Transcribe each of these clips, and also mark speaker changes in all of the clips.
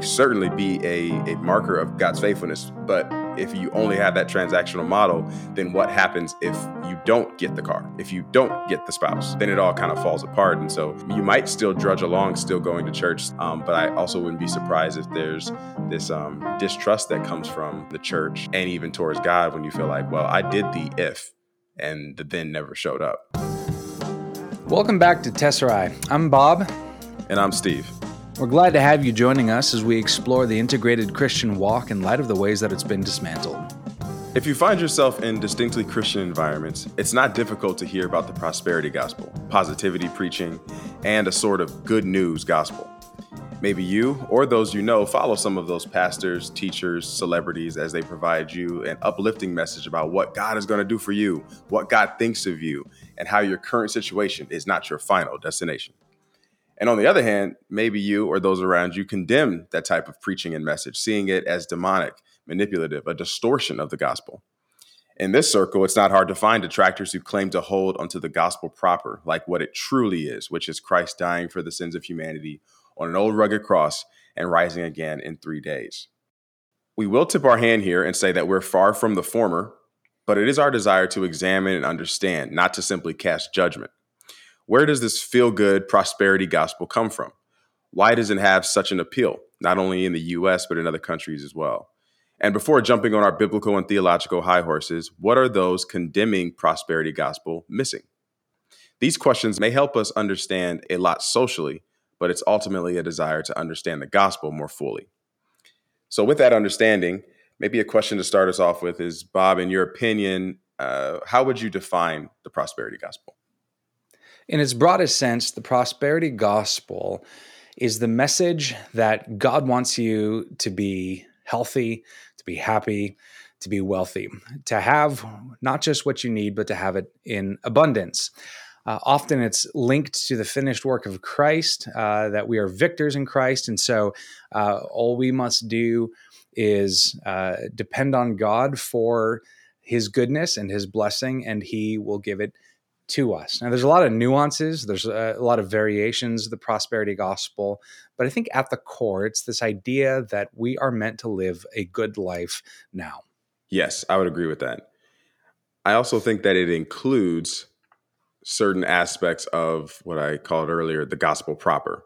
Speaker 1: certainly be a, a marker of God's faithfulness. But if you only have that transactional model, then what happens if you don't get the car? If you don't get the spouse, then it all kind of falls apart. And so you might still drudge along, still going to church. Um, but I also wouldn't be surprised if there's this um, distrust that comes from the church and even towards God when you feel like, well, I did the if, and the then never showed up.
Speaker 2: Welcome back to Tesserae. I'm Bob.
Speaker 1: And I'm Steve.
Speaker 2: We're glad to have you joining us as we explore the integrated Christian walk in light of the ways that it's been dismantled.
Speaker 1: If you find yourself in distinctly Christian environments, it's not difficult to hear about the prosperity gospel, positivity preaching, and a sort of good news gospel. Maybe you or those you know follow some of those pastors, teachers, celebrities as they provide you an uplifting message about what God is going to do for you, what God thinks of you, and how your current situation is not your final destination. And on the other hand, maybe you or those around you condemn that type of preaching and message, seeing it as demonic, manipulative, a distortion of the gospel. In this circle, it's not hard to find detractors who claim to hold onto the gospel proper, like what it truly is, which is Christ dying for the sins of humanity on an old rugged cross and rising again in three days. We will tip our hand here and say that we're far from the former, but it is our desire to examine and understand, not to simply cast judgment. Where does this feel good prosperity gospel come from? Why does it have such an appeal, not only in the US, but in other countries as well? And before jumping on our biblical and theological high horses, what are those condemning prosperity gospel missing? These questions may help us understand a lot socially, but it's ultimately a desire to understand the gospel more fully. So, with that understanding, maybe a question to start us off with is Bob, in your opinion, uh, how would you define the prosperity gospel?
Speaker 2: In its broadest sense, the prosperity gospel is the message that God wants you to be healthy, to be happy, to be wealthy, to have not just what you need, but to have it in abundance. Uh, often it's linked to the finished work of Christ, uh, that we are victors in Christ. And so uh, all we must do is uh, depend on God for his goodness and his blessing, and he will give it to us. Now, there's a lot of nuances, there's a, lot of variations of the prosperity gospel, but I think at the core, it's this idea that we are meant to live a good life now.
Speaker 1: Yes, I would agree with that. I also think that it includes certain aspects of what I called earlier the gospel proper.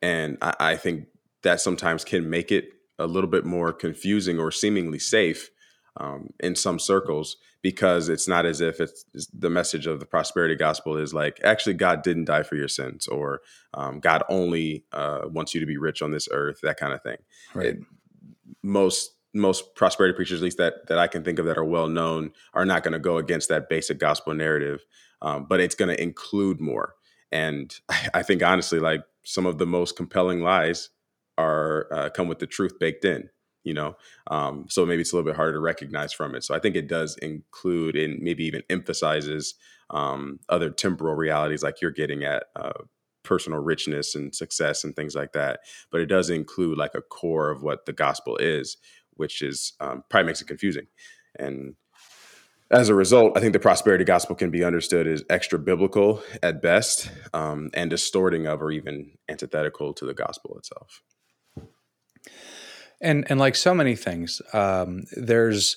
Speaker 1: And I, I think that sometimes can make it a little bit more confusing or seemingly safe um, in some circles because it's not as if it's, the message of the prosperity gospel is like actually God didn't die for your sins or um, God only uh, wants you to be rich on this earth that kind of thing.
Speaker 2: Right. It,
Speaker 1: most most prosperity preachers, at least that that I can think of that are well known, are not going to go against that basic gospel narrative, um, but it's going to include more. And I think honestly, like some of the most compelling lies are uh, come with the truth baked in you know um, so maybe it's a little bit harder to recognize from it. So i think it does include and maybe even emphasizes um, other temporal realities like you're getting at uh, personal richness and success and things like that. But it does include like a core of what the gospel is which is um, probably makes it confusing. And as a result, I think the prosperity gospel can be understood as extra biblical at best um, and distorting of or even antithetical to the gospel itself.
Speaker 2: And and like so many things, um, there's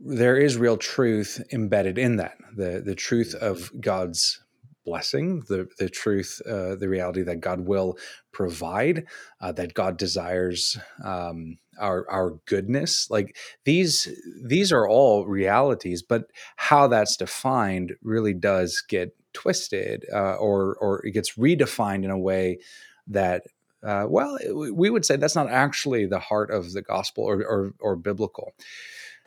Speaker 2: there is real truth embedded in that the the truth of God's blessing, the the truth, uh, the reality that God will provide, uh, that God desires um, our our goodness. Like these these are all realities, but how that's defined really does get twisted, uh, or or it gets redefined in a way that uh, well, we would say that's not actually the heart of the gospel or, or, or biblical.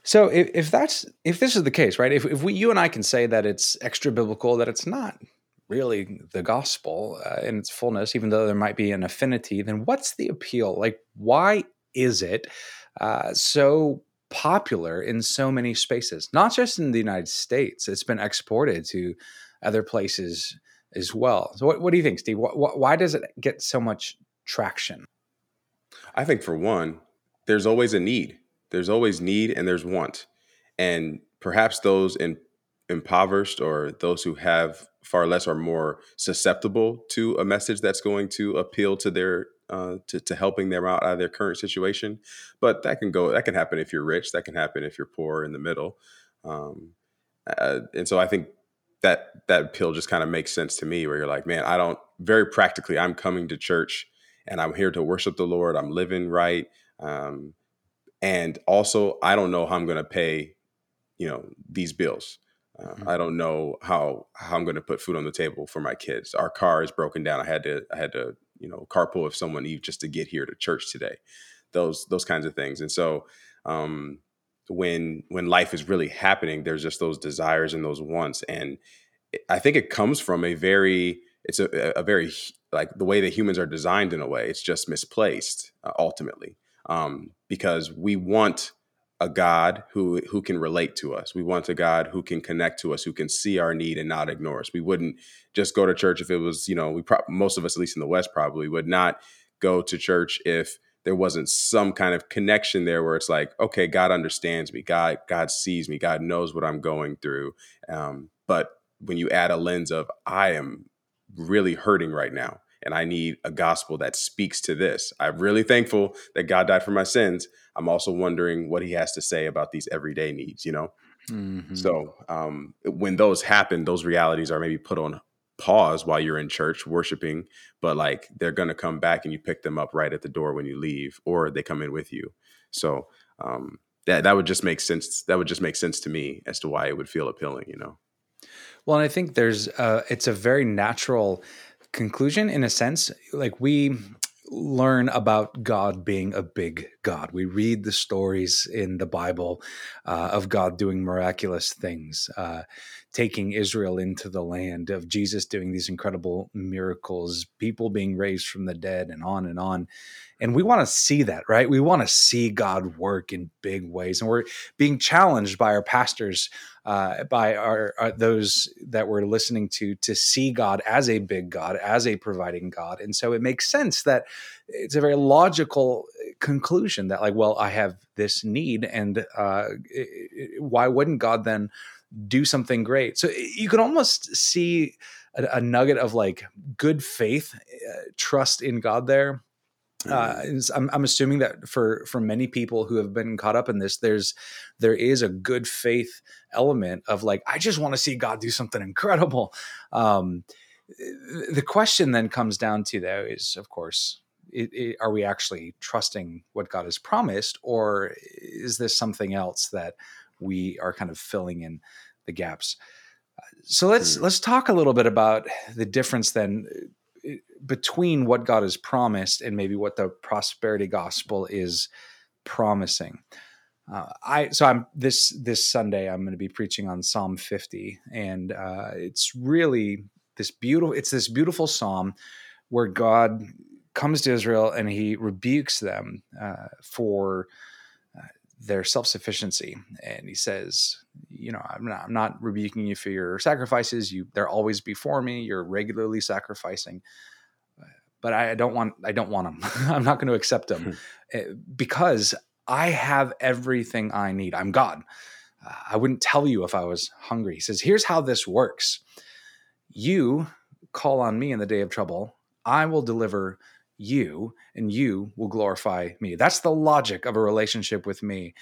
Speaker 2: So if, if, that's if this is the case, right? If, if we you and I can say that it's extra biblical, that it's not really the gospel uh, in its fullness, even though there might be an affinity, then what's the appeal? Like, why is it uh, so popular in so many spaces? Not just in the United States; it's been exported to other places as well. So, what, what do you think, Steve? Why, why does it get so much traction?
Speaker 1: I think for one, there's always a need. There's always need and there's want. And perhaps those in impoverished or those who have far less are more susceptible to a message that's going to appeal to their uh, to, to helping them out, out of their current situation. But that can go, that can happen if you're rich. That can happen if you're poor in the middle. Um, uh, and so I think that that appeal just kind of makes sense to me where you're like, man, I don't very practically, I'm coming to church and I'm here to worship the Lord. I'm living right. Um, and also I don't know how I'm going to pay, you know, these bills. Uh, mm-hmm. I don't know how how I'm going to put food on the table for my kids. Our car is broken down. I had to I had to you know carpool with someone just to get here to church today. Those those kinds of things. And so um, when when life is really happening, there's just those desires and those wants. And I think it comes from a very it's a, a very like the way that humans are designed in a way. It's just misplaced uh, ultimately um, because we want a God who who can relate to us. We want a God who can connect to us, who can see our need and not ignore us. We wouldn't just go to church if it was, you know, we pro- most of us, at least in the West, probably would not go to church if there wasn't some kind of connection there where it's like, okay, God understands me, God God sees me, God knows what I'm going through. Um, but when you add a lens of I am really hurting right now, and I need a gospel that speaks to this. I'm really thankful that God died for my sins. I'm also wondering what he has to say about these everyday needs, you know? Mm-hmm. So um, when those happen, those realities are maybe put on pause while you're in church worshiping, but like they're going to come back and you pick them up right at the door when you leave, or they come in with you. So um, that that would just make sense. That would just make sense to me as to why it would feel appealing, you know.
Speaker 2: Well, and I think there's uh, it's a very natural conclusion in a sense. Like we learn about God being a big God. We read the stories in the Bible uh, of God doing miraculous things, uh, taking Israel into the land, of Jesus doing these incredible miracles, people being raised from the dead, and on and on. And we want to see that, right? We want to see God work in big ways. And we're being challenged by our pastors, uh, by our, our, those that we're listening to, to see God as a big God, as a providing God. And so it makes sense that it's a very logical conclusion that, like, well, I have this need, and uh, why wouldn't God then do something great? So you can almost see a, a nugget of like good faith, uh, trust in God there uh, I'm, I'm, assuming that for for many people who have been caught up in this, there's there is a good faith element of like I just want to see God do something incredible. Um, the question then comes down to though is of course it, it, are we actually trusting what God has promised, or is this something else that we are kind of filling in the gaps? So let's mm. let's talk a little bit about the difference then between what God has promised and maybe what the prosperity gospel is promising. Uh, I so I'm this this Sunday I'm going to be preaching on Psalm 50, and uh, it's really this beautiful. It's this beautiful psalm where God comes to Israel and He rebukes them uh, for uh, their self sufficiency, and He says, "You know, I'm not, I'm not rebuking you for your sacrifices. You they're always before me. You're regularly sacrificing." but I don't want I don't want them. I'm not going to accept them hmm. eh, because I have everything I need. I'm God. Uh, I wouldn't tell you if I was hungry. He says, "Here's how this works. You call on me in the day of trouble. I will deliver you and you will glorify me." That's the logic of a relationship with me.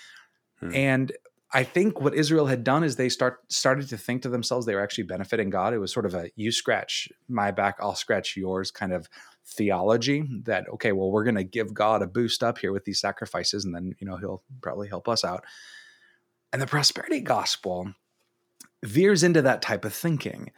Speaker 2: Hmm. And I think what Israel had done is they start started to think to themselves they were actually benefiting God. It was sort of a you scratch my back, I'll scratch yours kind of theology that okay, well we're going to give God a boost up here with these sacrifices and then, you know, he'll probably help us out. And the prosperity gospel veers into that type of thinking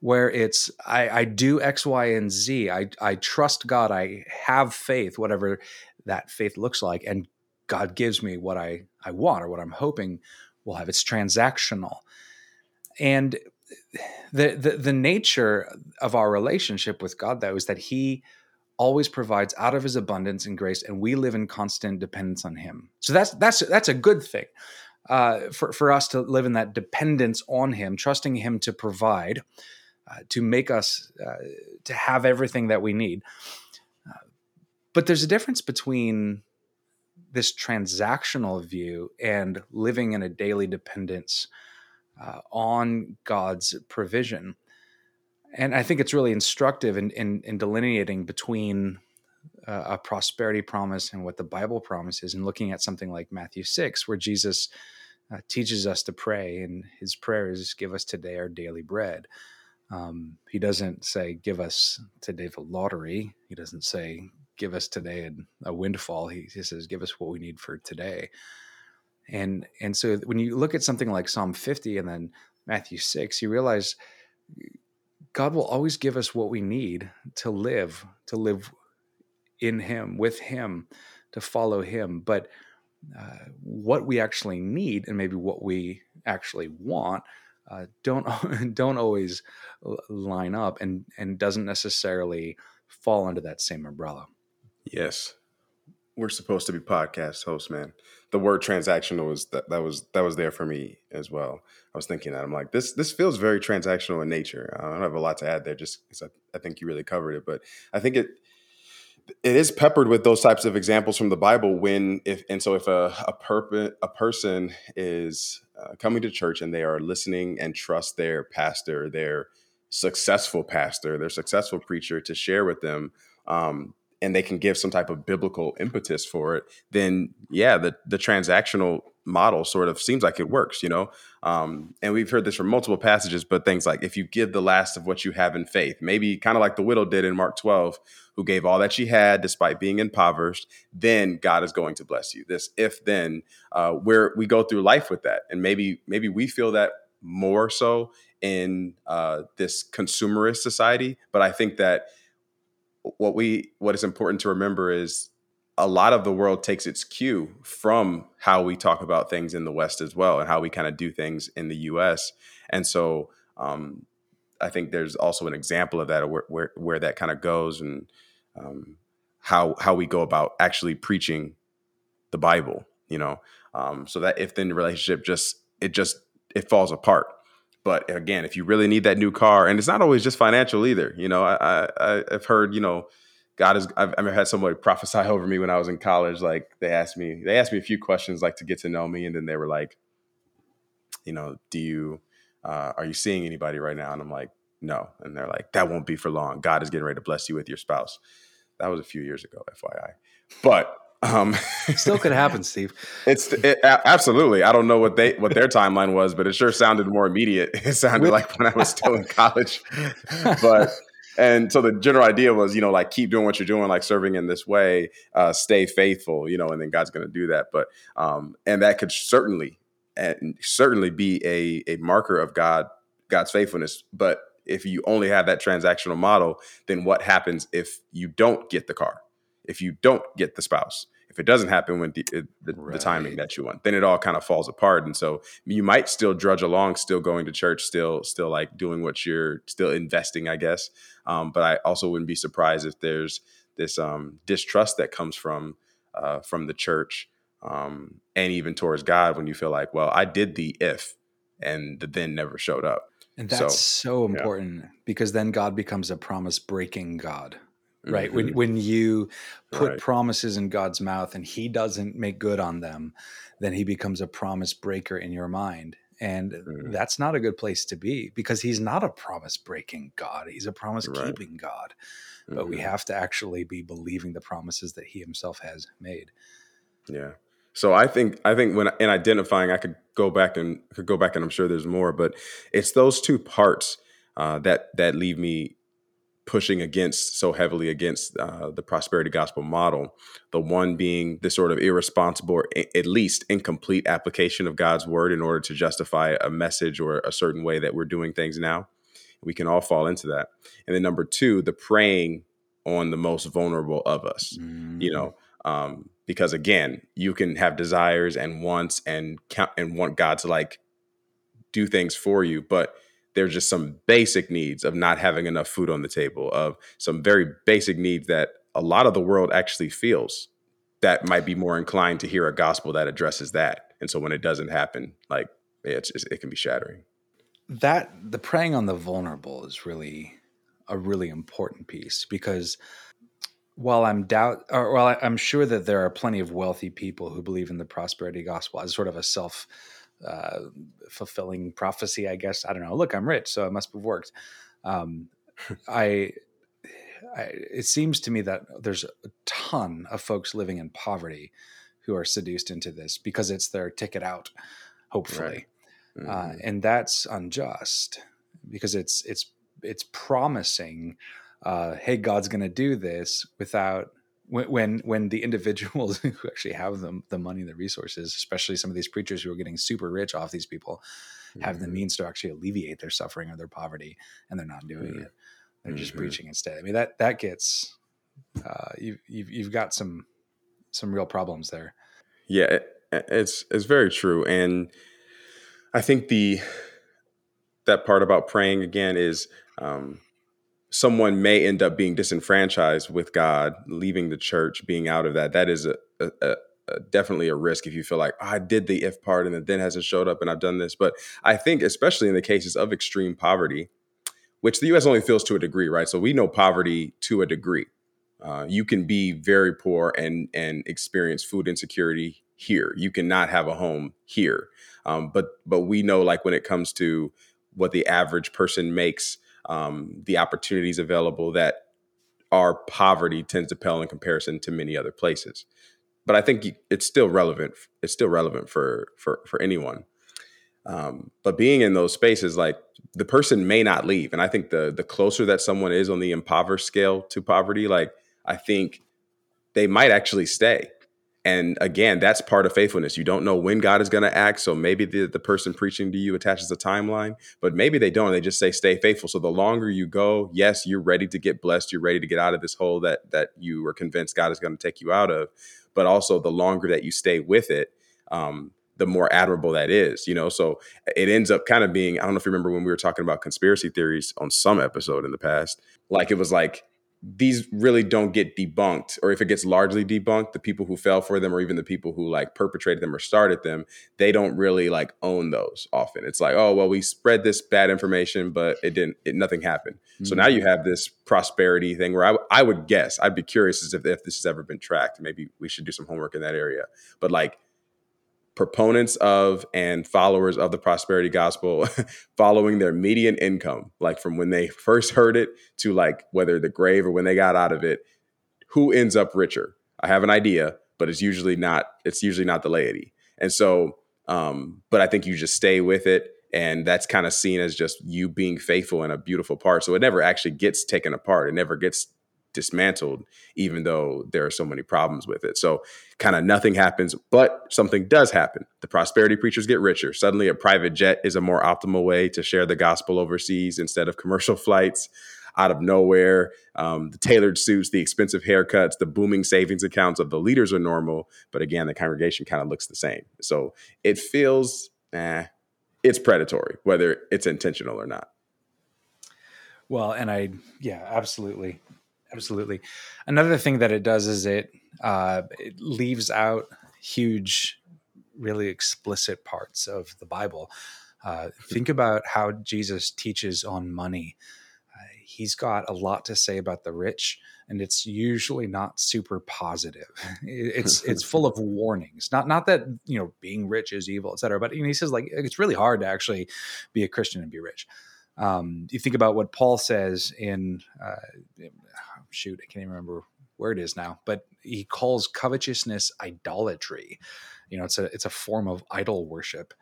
Speaker 2: where it's I, I do X, Y, and Z. I, I trust God. I have faith, whatever that faith looks like, and God gives me what I, I want or what I'm hoping will have. It's transactional. And the, the the nature of our relationship with God though is that he always provides out of his abundance and grace and we live in constant dependence on him. So that's that's that's a good thing. Uh, for, for us to live in that dependence on him, trusting him to provide, uh, to make us uh, to have everything that we need. Uh, but there's a difference between this transactional view and living in a daily dependence uh, on God's provision. And I think it's really instructive in, in, in delineating between a prosperity promise and what the Bible promises, and looking at something like Matthew 6, where Jesus uh, teaches us to pray, and his prayer is, Give us today our daily bread. Um, he doesn't say, Give us today the lottery. He doesn't say, Give us today a, windfall. He, he says, Give us what we need for today. And, and so when you look at something like Psalm 50 and then Matthew 6, you realize God will always give us what we need to live, to live in Him, with Him, to follow Him. But uh, what we actually need and maybe what we actually want uh, don't don't always line up and and doesn't necessarily fall under that same umbrella.
Speaker 1: Yes, we're supposed to be podcast hosts, man. The word transactional was that that was that was there for me as well. I was thinking that I'm like this this feels very transactional in nature. I don't have a lot to add there, just because I, I think you really covered it. But I think it it is peppered with those types of examples from the Bible. When if and so if a a, perp, a person is uh, coming to church and they are listening and trust their pastor, their successful pastor, their successful preacher to share with them um, and they can give some type of biblical impetus for it, then yeah, the the transactional model sort of seems like it works, you know. Um, and we've heard this from multiple passages, but things like if you give the last of what you have in faith, maybe kind of like the widow did in Mark 12, who gave all that she had despite being impoverished, then God is going to bless you. This if then, uh, where we go through life with that, and maybe maybe we feel that more so in uh, this consumerist society, but I think that what we what is important to remember is a lot of the world takes its cue from how we talk about things in the West as well, and how we kind of do things in the U.S. And so, um, I think there's also an example of that, where where, where that kind of goes, and um, how how we go about actually preaching the Bible. You know, um, so that if then the relationship just it just it falls apart. But again, if you really need that new car, and it's not always just financial either. You know, I, I I've heard you know, God is. I've, I've had somebody prophesy over me when I was in college. Like they asked me, they asked me a few questions like to get to know me, and then they were like, you know, do you uh, are you seeing anybody right now? And I'm like, no. And they're like, that won't be for long. God is getting ready to bless you with your spouse. That was a few years ago, FYI. But um,
Speaker 2: Still could happen, Steve.
Speaker 1: It's it, absolutely. I don't know what they what their timeline was, but it sure sounded more immediate. It sounded like when I was still in college. but and so the general idea was, you know, like keep doing what you're doing, like serving in this way, uh, stay faithful, you know, and then God's going to do that. But um, and that could certainly and certainly be a a marker of God God's faithfulness. But if you only have that transactional model, then what happens if you don't get the car? If you don't get the spouse? If it doesn't happen when the, the, right. the, timing that you want then it all kind of falls apart and so you might still drudge along still going to church still still like doing what you're still investing i guess um, but i also wouldn't be surprised if there's this um, distrust that comes from uh, from the church um, and even towards god when you feel like well i did the if and the then never showed up
Speaker 2: and that's so, so important yeah. because then god becomes a promise breaking god right mm-hmm. when when you put right. promises in God's mouth and he doesn't make good on them then he becomes a promise breaker in your mind and mm-hmm. that's not a good place to be because he's not a promise breaking God he's a promise keeping right. God but mm-hmm. we have to actually be believing the promises that he himself has made
Speaker 1: yeah so I think I think when in identifying, I could go back and could go back and I'm sure there's more, but it's those two parts uh, that that leave me pushing against so heavily against uh, the prosperity gospel model. The one being the sort of irresponsible, or at least incomplete application of God's word in order to justify a message or a certain way that we're doing things now. We can all fall into that. And then number two, the preying on the most vulnerable of us. Mm-hmm. You know, um, because again, you can have desires and wants and count and want God to like do things for you, but there's just some basic needs of not having enough food on the table, of some very basic needs that a lot of the world actually feels that might be more inclined to hear a gospel that addresses that. And so when it doesn't happen, like it's, it's, it can be shattering.
Speaker 2: That the preying on the vulnerable is really a really important piece because while I'm doubt, or while I'm sure that there are plenty of wealthy people who believe in the prosperity gospel as sort of a self uh, fulfilling prophecy, I guess. I don't know. Look, I'm rich, so it must have worked. Um, I I, it seems to me that there's a ton of folks living in poverty who are seduced into this because it's their ticket out, hopefully, right. Uh, mm-hmm. uh, and that's unjust because it's it's it's promising, uh, hey, God's going to do this without when when when the individuals who actually have the, the money the resources especially some of these preachers who are getting super rich off these people have mm-hmm. the means to actually alleviate their suffering or their poverty and they're not doing mm-hmm. it they're just mm-hmm. preaching instead i mean that that gets uh, you, you've, you've got some some real problems there
Speaker 1: yeah it's it's very true and i think the that part about preying again is um someone may end up being disenfranchised with God, leaving the church, being out of that. That is a, a, a, definitely a risk if you feel like oh, I did the if part and then hasn't showed up and I've done this. But I think, especially in the cases of extreme poverty, which the U.S. only feels to a degree, right? So we know poverty to a degree. Uh, you can be very poor and and experience food insecurity here. You cannot have a home here. Um, but but we know like when it comes to what the average person makes um, the opportunities available that our poverty tends to pale in comparison to many other places. But I think it's still relevant. It's still relevant for for for anyone. Um, but being in those spaces, like the person may not leave, and I think the the closer that someone is on the impoverished scale to poverty, like I think they might actually stay and again, that's part of faithfulness. You don't know when God is going to act. So maybe the, the person preaching to you attaches a timeline, but maybe they don't. They just say, stay faithful. So the longer you go, yes, you're ready to get blessed. You're ready to get out of this hole that, that you are convinced God is going to take you out of. But also the longer that you stay with it, um, the more admirable that is, you know? So it ends up kind of being, I don't know if you remember when we were talking about conspiracy theories on some episode in the past, like it was like, these really don't get debunked or if it gets largely debunked the people who fell for them or even the people who like perpetrated them or started them they don't really like own those often. It's like oh well we spread this bad information but it didn't it, nothing happened. Mm-hmm. so now you have this prosperity thing where I, I would guess i'd be curious as if, if this has ever been tracked. Maybe we should do some homework in that area. But like proponents of and followers of the prosperity gospel following their median income, like from when they first heard it to like whether the grave or when they got out of it, who ends up richer? I have an idea, but it's usually not, it's usually not the laity. And so, um, but I think you just stay with it. And that's kind of seen as just you being faithful in a beautiful part. So it never actually gets taken apart. It never gets dismantled, even though there are so many problems with it. So, kind of nothing happens, but something does happen. The prosperity preachers get richer. Suddenly, a private jet is a more optimal way to share the gospel overseas instead of commercial flights out of nowhere. Um, the tailored suits, the expensive haircuts, the booming savings accounts of the leaders are normal, but again, the congregation kind of looks the same. So it feels, eh, it's predatory, whether it's intentional or not.
Speaker 2: Well, and I, yeah, absolutely. Absolutely. Another thing that it does is it, uh, it leaves out huge, really explicit parts of the Bible. Uh, think about how Jesus teaches on money. Uh, he's got a lot to say about the rich, and it's usually not super positive. It's it's full of warnings. Not not that you know being rich is evil, et cetera. But you know, he says like it's really hard to actually be a Christian and be rich. Um, you think about what Paul says in uh, shoot, I can't even remember where it is now, but he calls covetousness idolatry. You know, it's a it's a form of idol worship.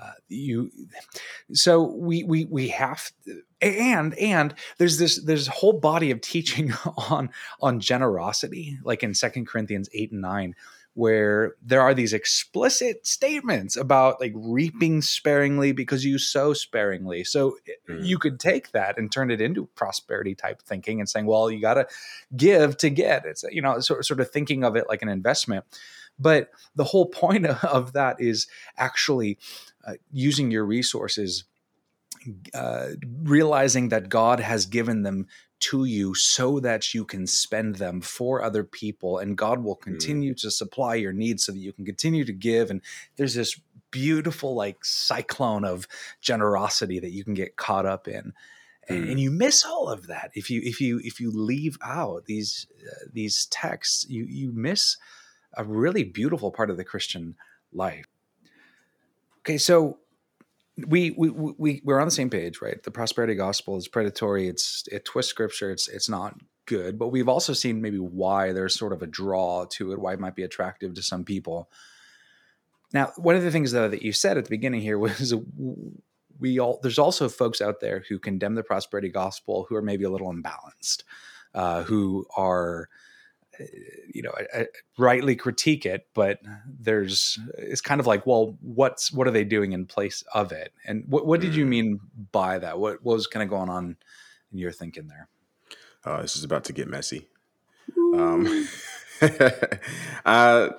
Speaker 2: Uh, you so we we we have and and there's this there's a whole body of teaching on on generosity like in second corinthians 8 and 9 where there are these explicit statements about like reaping sparingly because you sow sparingly. So mm. you could take that and turn it into prosperity type thinking and saying, well, you got to give to get. It's you know sort sort of thinking of it like an investment. But the whole point of that is actually uh, using your resources uh, realizing that God has given them to you so that you can spend them for other people and God will mm. continue mm. to supply your needs so that you can continue to give and there's this beautiful like cyclone of generosity that you can get caught up in and, mm. and you miss all of that if you if you if you leave out these uh, these texts you you miss a really beautiful part of the Christian life okay so we we we we're on the same page, right? The prosperity gospel is predatory. It's it twists scripture. It's it's not good, but we've also seen maybe why there's sort of a draw to it, why it might be attractive to some people. Now, one of the things though that you said at the beginning here was we all there's also folks out there who condemn the prosperity gospel who are maybe a little imbalanced, uh, who are you know i rightly critique it but there's it's kind of like well what's what are they doing in place of it and what, what did you mm. mean by that what, what was kind of going on in your thinking there
Speaker 1: uh, this is about to get messy um, uh,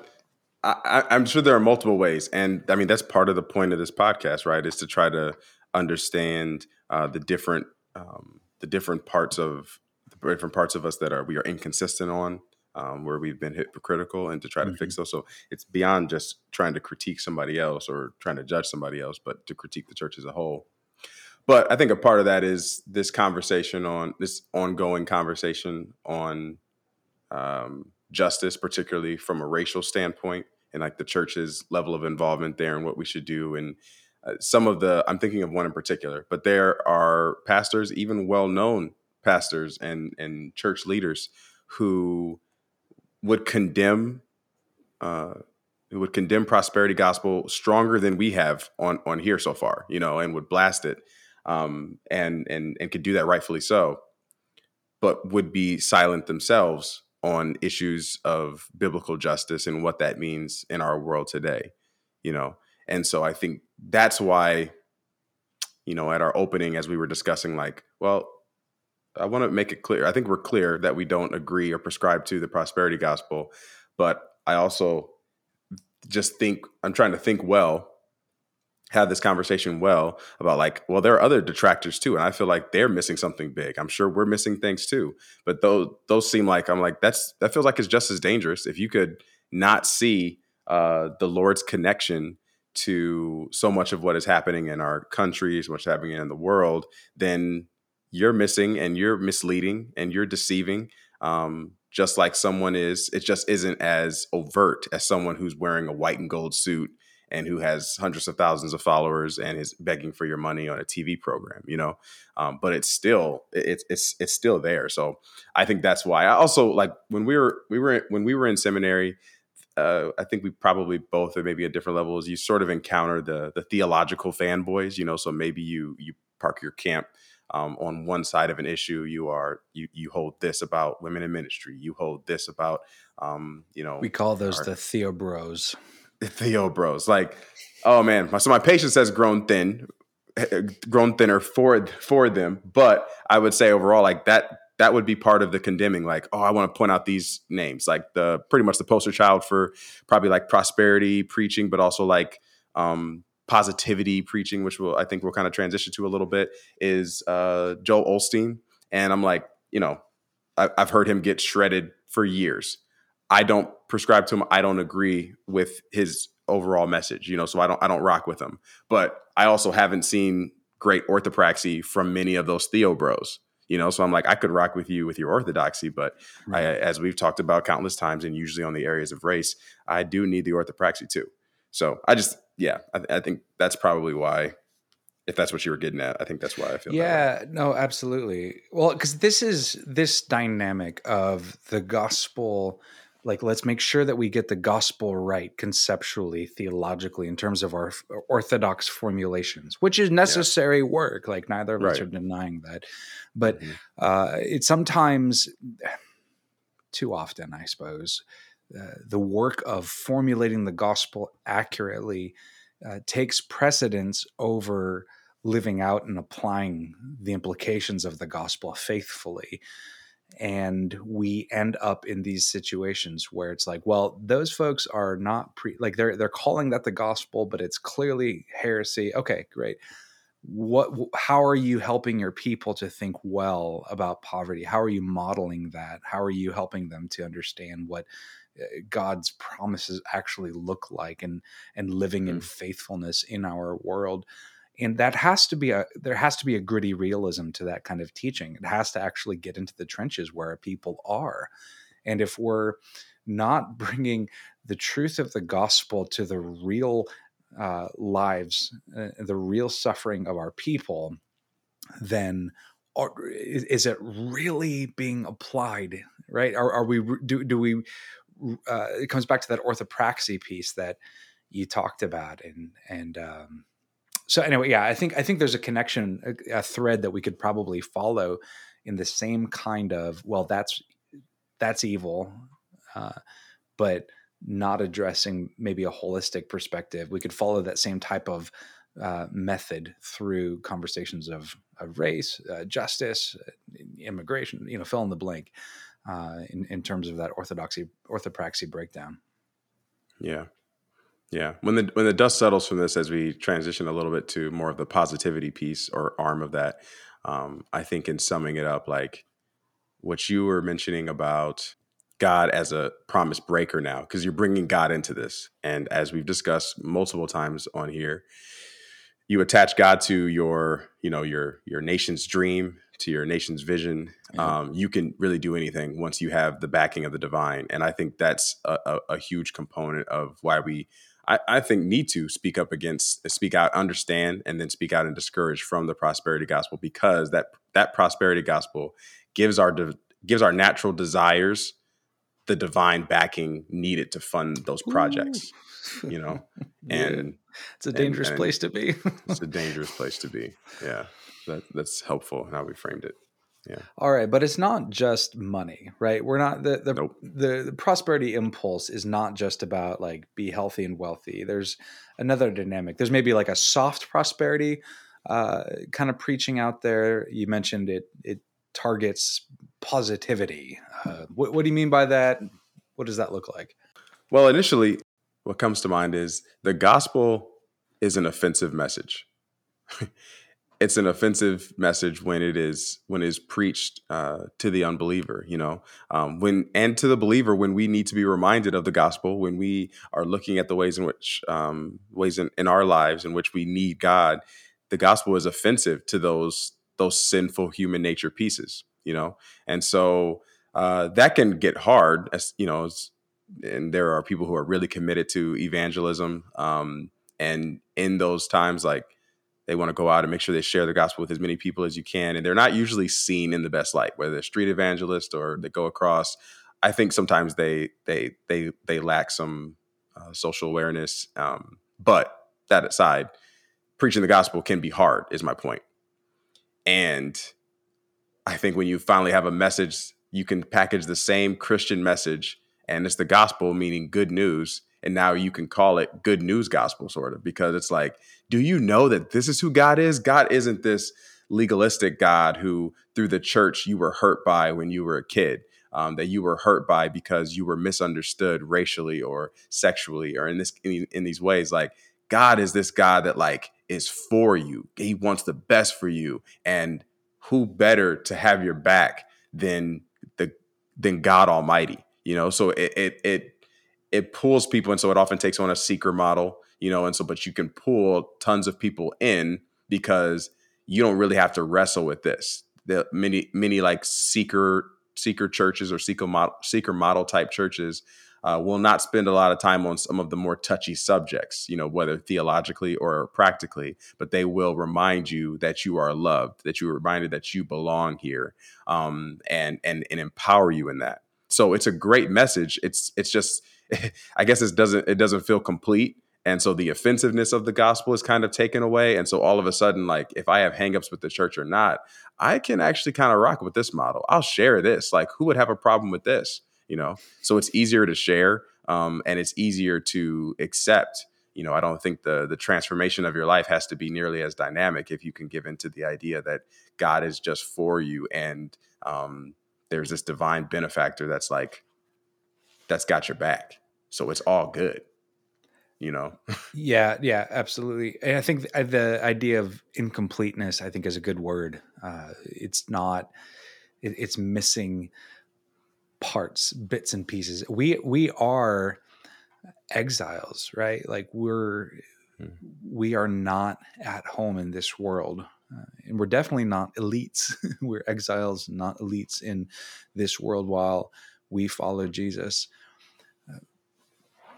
Speaker 1: I, am sure there are multiple ways, and I mean that's part of the point of this podcast, right? Is to try to understand uh, the different um, the different parts of the different parts of us that are we are inconsistent on, um, where we've been hypocritical, and to try to mm-hmm. fix those. So it's beyond just trying to critique somebody else or trying to judge somebody else, but to critique the church as a whole. But I think a part of that is this conversation on this ongoing conversation on um, justice, particularly from a racial standpoint, and like the church's level of involvement there and what we should do. And uh, some of the, I'm thinking of one in particular, but there are pastors, even well known pastors and, and church leaders who would condemn. Uh, would condemn prosperity gospel stronger than we have on on here so far, you know, and would blast it, um, and and and could do that rightfully so, but would be silent themselves on issues of biblical justice and what that means in our world today you know and so i think that's why you know at our opening as we were discussing like well i want to make it clear i think we're clear that we don't agree or prescribe to the prosperity gospel but i also just think i'm trying to think well have this conversation well about like, well, there are other detractors too, and I feel like they're missing something big. I'm sure we're missing things too, but those those seem like I'm like that's that feels like it's just as dangerous if you could not see uh, the Lord's connection to so much of what is happening in our countries, what's happening in the world, then you're missing and you're misleading and you're deceiving. Um, just like someone is, it just isn't as overt as someone who's wearing a white and gold suit and who has hundreds of thousands of followers and is begging for your money on a TV program, you know. Um, but it's still it's it's it's still there. So I think that's why. I also like when we were we were when we were in seminary. Uh, I think we probably both at maybe at different levels. You sort of encounter the the theological fanboys, you know. So maybe you you park your camp um, on one side of an issue you are you you hold this about women in ministry you hold this about um, you know
Speaker 2: we call those our, the theobros
Speaker 1: Theo bros. Like, oh man, so my patience has grown thin, grown thinner for for them. But I would say overall, like that that would be part of the condemning. Like, oh, I want to point out these names, like the pretty much the poster child for probably like prosperity preaching, but also like um, positivity preaching, which will I think we'll kind of transition to a little bit, is uh, Joel Osteen. And I'm like, you know, I, I've heard him get shredded for years. I don't prescribe to him. I don't agree with his overall message, you know, so I don't I don't rock with him. But I also haven't seen great orthopraxy from many of those Theo bros, you know, so I'm like I could rock with you with your orthodoxy, but right. I, as we've talked about countless times and usually on the areas of race, I do need the orthopraxy too. So I just yeah, I, I think that's probably why if that's what you were getting at. I think that's why I feel.
Speaker 2: Yeah, no, absolutely. Well, because this is this dynamic of the gospel like let's make sure that we get the gospel right conceptually theologically in terms of our orthodox formulations which is necessary yeah. work like neither of right. us are denying that but mm-hmm. uh, it's sometimes too often i suppose uh, the work of formulating the gospel accurately uh, takes precedence over living out and applying the implications of the gospel faithfully. And we end up in these situations where it's like well those folks are not pre like they're they're calling that the gospel but it's clearly heresy. Okay great. What how are you helping your people to think well about poverty? How are you modeling that? How are you helping them to understand what god's promises actually look like and and living mm-hmm. in faithfulness in our world and that has to be a there has to be a gritty realism to that kind of teaching it has to actually get into the trenches where people are and if we're not bringing the truth of the gospel to the real uh, lives uh, the real suffering of our people then is, is it really being applied? Right? Are, are we do do we? Uh, it comes back to that orthopraxy piece that you talked about, and and um, so anyway, yeah, I think I think there's a connection, a, a thread that we could probably follow in the same kind of well, that's that's evil, uh, but not addressing maybe a holistic perspective. We could follow that same type of uh, method through conversations of, of race, uh, justice, immigration, you know, fill in the blank uh, in, in terms of that orthodoxy, orthopraxy breakdown.
Speaker 1: Yeah. Yeah. When the, when the dust settles from this, as we transition a little bit to more of the positivity piece or arm of that, um, I think in summing it up, like what you were mentioning about God as a promise breaker now because you're bringing God into this. And as we've discussed multiple times on here, you attach God to your, you know, your your nation's dream, to your nation's vision. Um, you can really do anything once you have the backing of the divine. And I think that's a, a, a huge component of why we, I, I, think, need to speak up against, speak out, understand, and then speak out and discourage from the prosperity gospel because that that prosperity gospel gives our gives our natural desires the divine backing needed to fund those projects. Ooh. You know, and
Speaker 2: it's a dangerous and, and place to be.
Speaker 1: it's a dangerous place to be. Yeah, that that's helpful how we framed it. Yeah.
Speaker 2: All right, but it's not just money, right? We're not the the, nope. the the prosperity impulse is not just about like be healthy and wealthy. There's another dynamic. There's maybe like a soft prosperity uh, kind of preaching out there. You mentioned it. It targets positivity. Uh, what, what do you mean by that? What does that look like?
Speaker 1: Well, initially, what comes to mind is the gospel is an offensive message. it's an offensive message when it is when it is preached uh, to the unbeliever you know um, when and to the believer when we need to be reminded of the gospel when we are looking at the ways in which um, ways in, in our lives in which we need god the gospel is offensive to those those sinful human nature pieces, you know? And so uh, that can get hard as, you know, and there are people who are really committed to evangelism. Um, and in those times, like they want to go out and make sure they share the gospel with as many people as you can. And they're not usually seen in the best light, whether they're street evangelists or they go across. I think sometimes they, they, they, they lack some uh, social awareness. Um, but that aside, preaching the gospel can be hard is my point and I think when you finally have a message, you can package the same Christian message and it's the gospel, meaning good news. And now you can call it good news gospel, sort of, because it's like, do you know that this is who God is? God isn't this legalistic God who, through the church, you were hurt by when you were a kid. Um, that you were hurt by because you were misunderstood racially or sexually or in this in, in these ways. Like God is this God that like is for you. He wants the best for you. And who better to have your back than the than God Almighty? You know, so it it it it pulls people, and so it often takes on a seeker model, you know, and so but you can pull tons of people in because you don't really have to wrestle with this. The many many like seeker seeker churches or seeker model seeker model type churches uh, will not spend a lot of time on some of the more touchy subjects, you know, whether theologically or practically, but they will remind you that you are loved, that you are reminded that you belong here, um, and and and empower you in that. So it's a great message. It's it's just, I guess it doesn't it doesn't feel complete. And so the offensiveness of the gospel is kind of taken away. And so all of a sudden, like if I have hangups with the church or not, I can actually kind of rock with this model. I'll share this. Like, who would have a problem with this? you know so it's easier to share um, and it's easier to accept you know i don't think the the transformation of your life has to be nearly as dynamic if you can give into the idea that god is just for you and um, there's this divine benefactor that's like that's got your back so it's all good you know
Speaker 2: yeah yeah absolutely and i think the, the, idea of incompleteness i think is a good word uh, it's not it, it's missing parts, bits and pieces. We we are exiles, right? Like we're mm. we are not at home in this world. Uh, and we're definitely not elites. we're exiles, not elites in this world while we follow Jesus. Uh,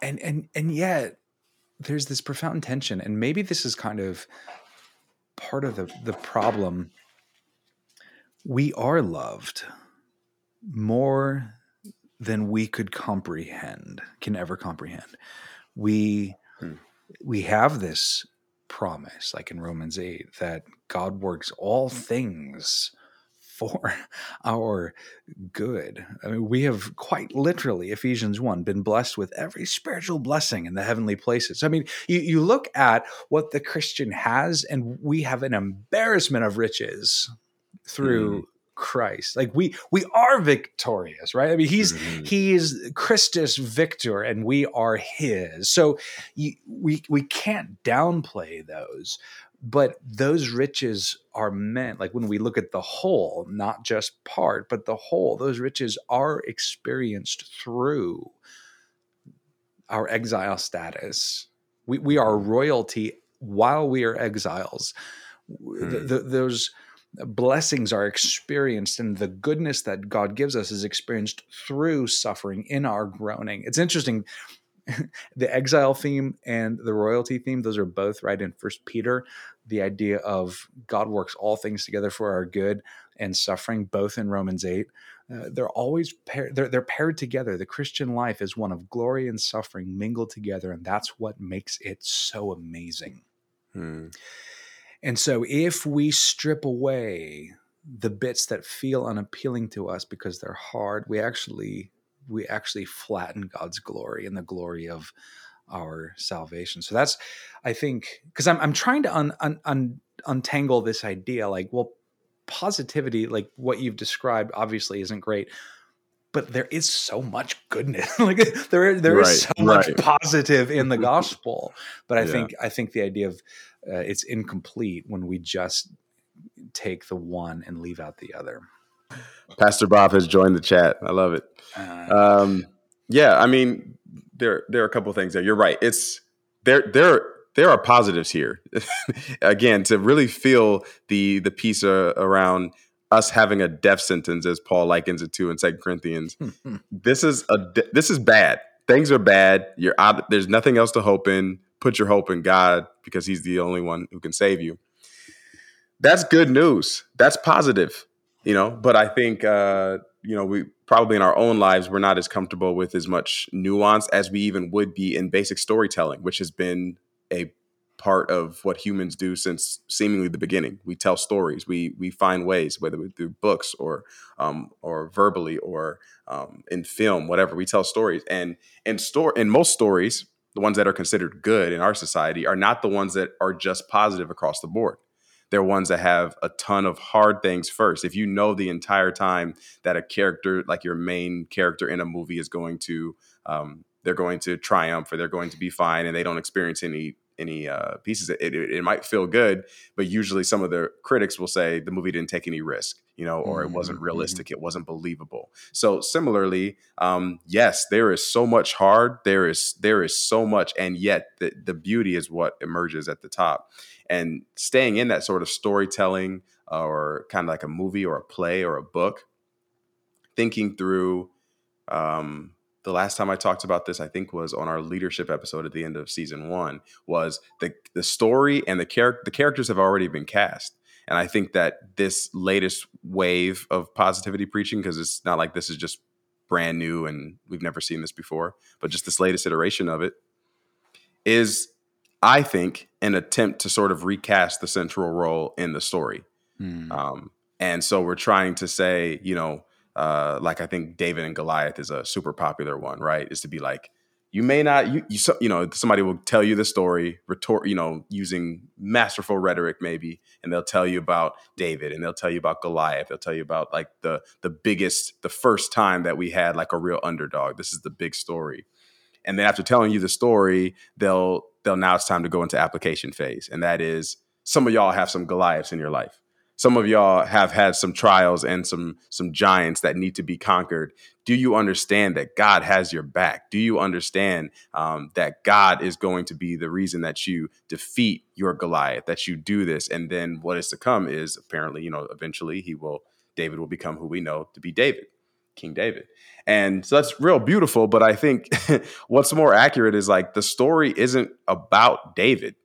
Speaker 2: and and and yet there's this profound tension and maybe this is kind of part of the the problem we are loved more than we could comprehend, can ever comprehend. We hmm. we have this promise, like in Romans 8, that God works all things for our good. I mean, we have quite literally, Ephesians 1, been blessed with every spiritual blessing in the heavenly places. I mean, you, you look at what the Christian has, and we have an embarrassment of riches through mm. Christ. Like we we are victorious, right? I mean, he's mm-hmm. he is Christus victor, and we are his. So you, we we can't downplay those but those riches are meant like when we look at the whole not just part but the whole those riches are experienced through our exile status. We, we are royalty while we are exiles. Hmm. the, the, those blessings are experienced and the goodness that god gives us is experienced through suffering in our groaning. It's interesting. The exile theme and the royalty theme those are both right in first peter the idea of god works all things together for our good and suffering both in romans 8 uh, they're always paired they're, they're paired together the christian life is one of glory and suffering mingled together and that's what makes it so amazing hmm. and so if we strip away the bits that feel unappealing to us because they're hard we actually we actually flatten God's glory and the glory of our salvation. So that's, I think, because I'm I'm trying to un, un, un, untangle this idea. Like, well, positivity, like what you've described, obviously isn't great, but there is so much goodness. like there there right, is so right. much positive in the gospel. But I yeah. think I think the idea of uh, it's incomplete when we just take the one and leave out the other.
Speaker 1: Pastor Bob has joined the chat. I love it. Uh, um, yeah, I mean, there there are a couple of things there. You're right. It's there there there are positives here. Again, to really feel the the piece uh, around us having a death sentence, as Paul likens it to in Second Corinthians. this is a this is bad. Things are bad. You're out. There's nothing else to hope in. Put your hope in God because He's the only one who can save you. That's good news. That's positive you know but i think uh you know we probably in our own lives we're not as comfortable with as much nuance as we even would be in basic storytelling which has been a part of what humans do since seemingly the beginning. We tell stories. We we find ways whether we through books or um or verbally or um in film whatever. We tell stories. And in store in most stories the ones that are considered good in our society are not the ones that are just positive across the board they're ones that have a ton of hard things first. If you know the entire time that a character, like your main character in a movie, is going to, um, they're going to triumph or they're going to be fine, and they don't experience any any uh, pieces. It, it, it, might feel good, but usually some of the critics will say the movie didn't take any risk, you know, or mm-hmm. it wasn't mm-hmm. realistic, mm-hmm. it wasn't believable. So similarly, um, yes, there is so much hard, there is there is so much, and yet the the beauty is what emerges at the top and staying in that sort of storytelling uh, or kind of like a movie or a play or a book thinking through um, the last time I talked about this, I think was on our leadership episode at the end of season one, was the the story and the character the characters have already been cast. And I think that this latest wave of positivity preaching, because it's not like this is just brand new and we've never seen this before, but just this latest iteration of it, is I think, an attempt to sort of recast the central role in the story. Mm. Um, and so we're trying to say, you know, uh, like I think David and Goliath is a super popular one, right? Is to be like, you may not, you, you, you know, somebody will tell you the story, retort, you know, using masterful rhetoric maybe, and they'll tell you about David, and they'll tell you about Goliath, they'll tell you about like the the biggest, the first time that we had like a real underdog. This is the big story, and then after telling you the story, they'll they'll now it's time to go into application phase. And that is some of y'all have some Goliaths in your life. Some of y'all have had some trials and some some giants that need to be conquered. Do you understand that God has your back? Do you understand um, that God is going to be the reason that you defeat your Goliath? That you do this, and then what is to come is apparently, you know, eventually he will David will become who we know to be David. King David. And so that's real beautiful. But I think what's more accurate is like the story isn't about David,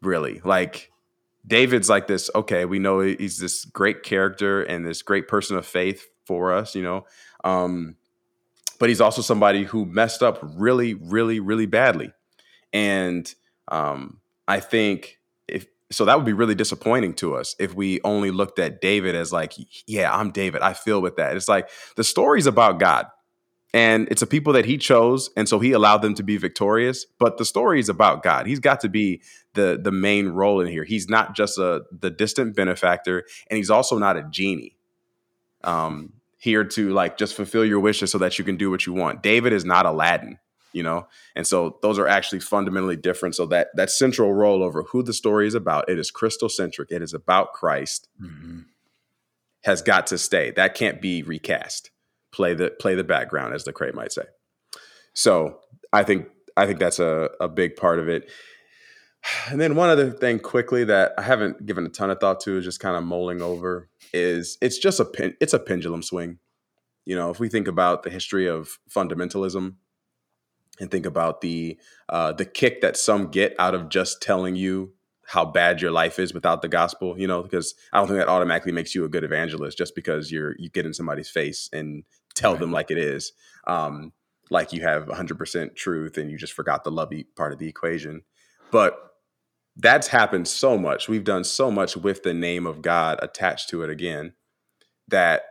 Speaker 1: really. Like David's like this, okay, we know he's this great character and this great person of faith for us, you know. Um, but he's also somebody who messed up really, really, really badly. And um, I think if so, that would be really disappointing to us if we only looked at David as like, yeah, I'm David. I feel with that. It's like the story's about God and it's a people that he chose and so he allowed them to be victorious. But the story is about god. He's got to be the the main role in here. He's not just a the distant benefactor and he's also not a genie um here to like just fulfill your wishes so that you can do what you want. David is not aladdin you know? And so those are actually fundamentally different. So that that central role over who the story is about it is Christocentric it is about christ mm-hmm. has got to stay. That can't be recast play the play the background, as the Lecrae might say. So I think I think that's a, a big part of it. And then one other thing quickly that I haven't given a ton of thought to is just kind of mulling over is it's just a it's a pendulum swing. You know, if we think about the history of fundamentalism and think about the uh, the kick that some get out of just telling you how bad your life is without the gospel, you know, because I don't think that automatically makes you a good evangelist just because you're you get in somebody's face and tell right. them like it is. Um, like you have 100% truth and you just forgot the lovey part of the equation. But that's happened so much. We've done so much with the name of God attached to it again that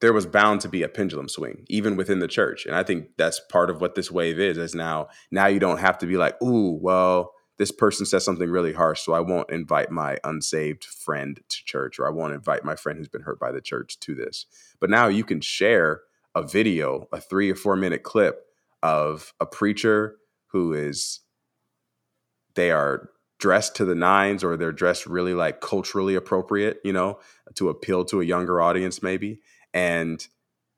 Speaker 1: there was bound to be a pendulum swing even within the church. And I think that's part of what this wave is is now now you don't have to be like, "Ooh, well, this person says something really harsh, so I won't invite my unsaved friend to church or I won't invite my friend who's been hurt by the church to this." But now you can share a video, a three or four minute clip of a preacher who is, they are dressed to the nines or they're dressed really like culturally appropriate, you know, to appeal to a younger audience, maybe. And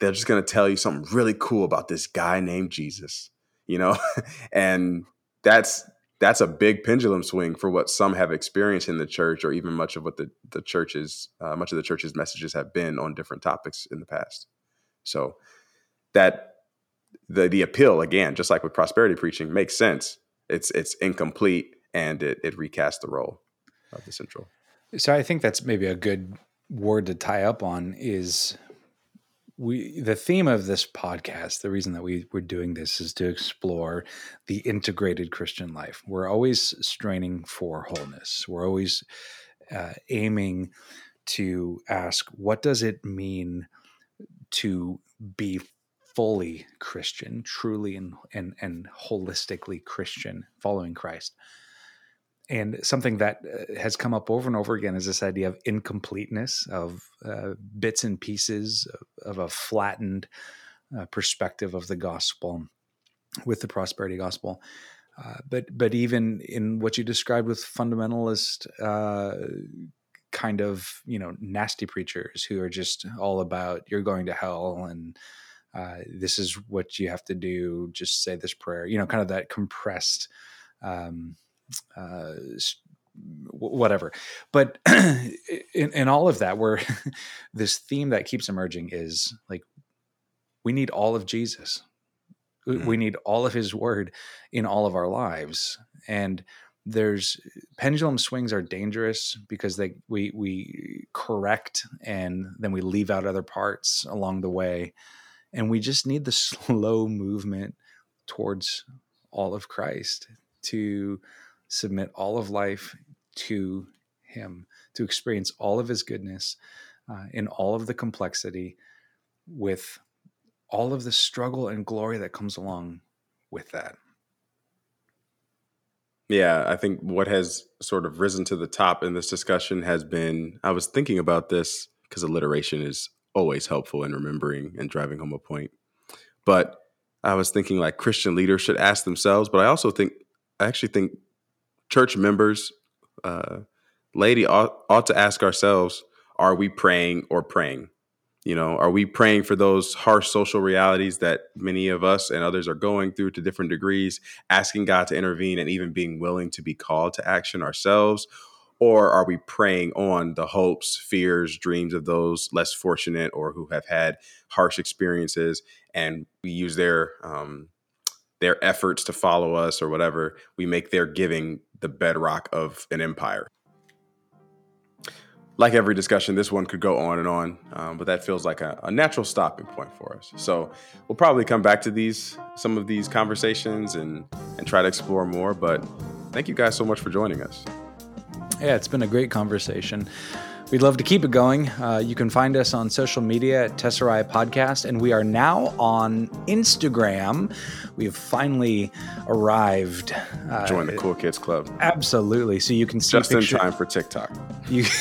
Speaker 1: they're just going to tell you something really cool about this guy named Jesus, you know? and that's, that's a big pendulum swing for what some have experienced in the church, or even much of what the the churches, uh, much of the church's messages have been on different topics in the past. So that the the appeal again, just like with prosperity preaching, makes sense. It's it's incomplete and it it recasts the role of the central.
Speaker 2: So I think that's maybe a good word to tie up on is we the theme of this podcast the reason that we we're doing this is to explore the integrated christian life we're always straining for wholeness we're always uh, aiming to ask what does it mean to be fully Christian, truly and, and, and holistically Christian, following Christ. And something that uh, has come up over and over again is this idea of incompleteness, of uh, bits and pieces of, of a flattened uh, perspective of the gospel with the prosperity gospel. Uh, but but even in what you described with fundamentalist uh, kind of you know nasty preachers who are just all about you're going to hell and uh, this is what you have to do. Just say this prayer. You know kind of that compressed um, uh, whatever. But in, in all of that where this theme that keeps emerging is like we need all of jesus. Mm-hmm. we need all of his word in all of our lives. And there's pendulum swings are dangerous because they we we correct and then we leave out other parts along the way. And we just need the slow movement towards all of Christ to submit all of life to him to experience all of his goodness uh, in all of the complexity with all of the struggle and glory that comes along with that
Speaker 1: yeah, I think what has sort of risen to the top in this discussion has been I was thinking about this because alliteration is always helpful in remembering and driving home a point. But I was thinking like Christian leaders should ask themselves, but I also think I actually think church members, uh, lady ought, ought to ask ourselves: Are we praying or preying? You know, are we praying for those harsh social realities that many of us and others are going through to different degrees, asking God to intervene and even being willing to be called to action ourselves? Or are we preying on the hopes, fears, dreams of those less fortunate or who have had harsh experiences and we use their um, their efforts to follow us or whatever, we make their giving the bedrock of an empire. Like every discussion, this one could go on and on, um, but that feels like a, a, natural stopping point for us. So we'll probably come back to these some of these conversations and and try to explore more. But thank you guys so much for joining us.
Speaker 2: Yeah, it's been a great conversation. We'd love to keep it going. Uh, you can find us on social media at Tesserae Podcast, and we are now on Instagram. We have finally arrived.
Speaker 1: Uh, Join the Cool Kids Club.
Speaker 2: Absolutely. So you can see
Speaker 1: just pictures. in time for TikTok.
Speaker 2: You.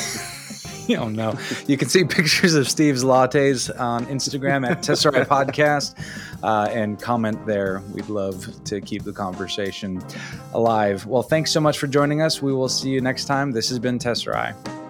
Speaker 2: oh no. You can see pictures of Steve's lattes on Instagram at Tesserae Podcast uh, and comment there. We'd love to keep the conversation alive. Well, thanks so much for joining us. We will see you next time. This has been Tesserae.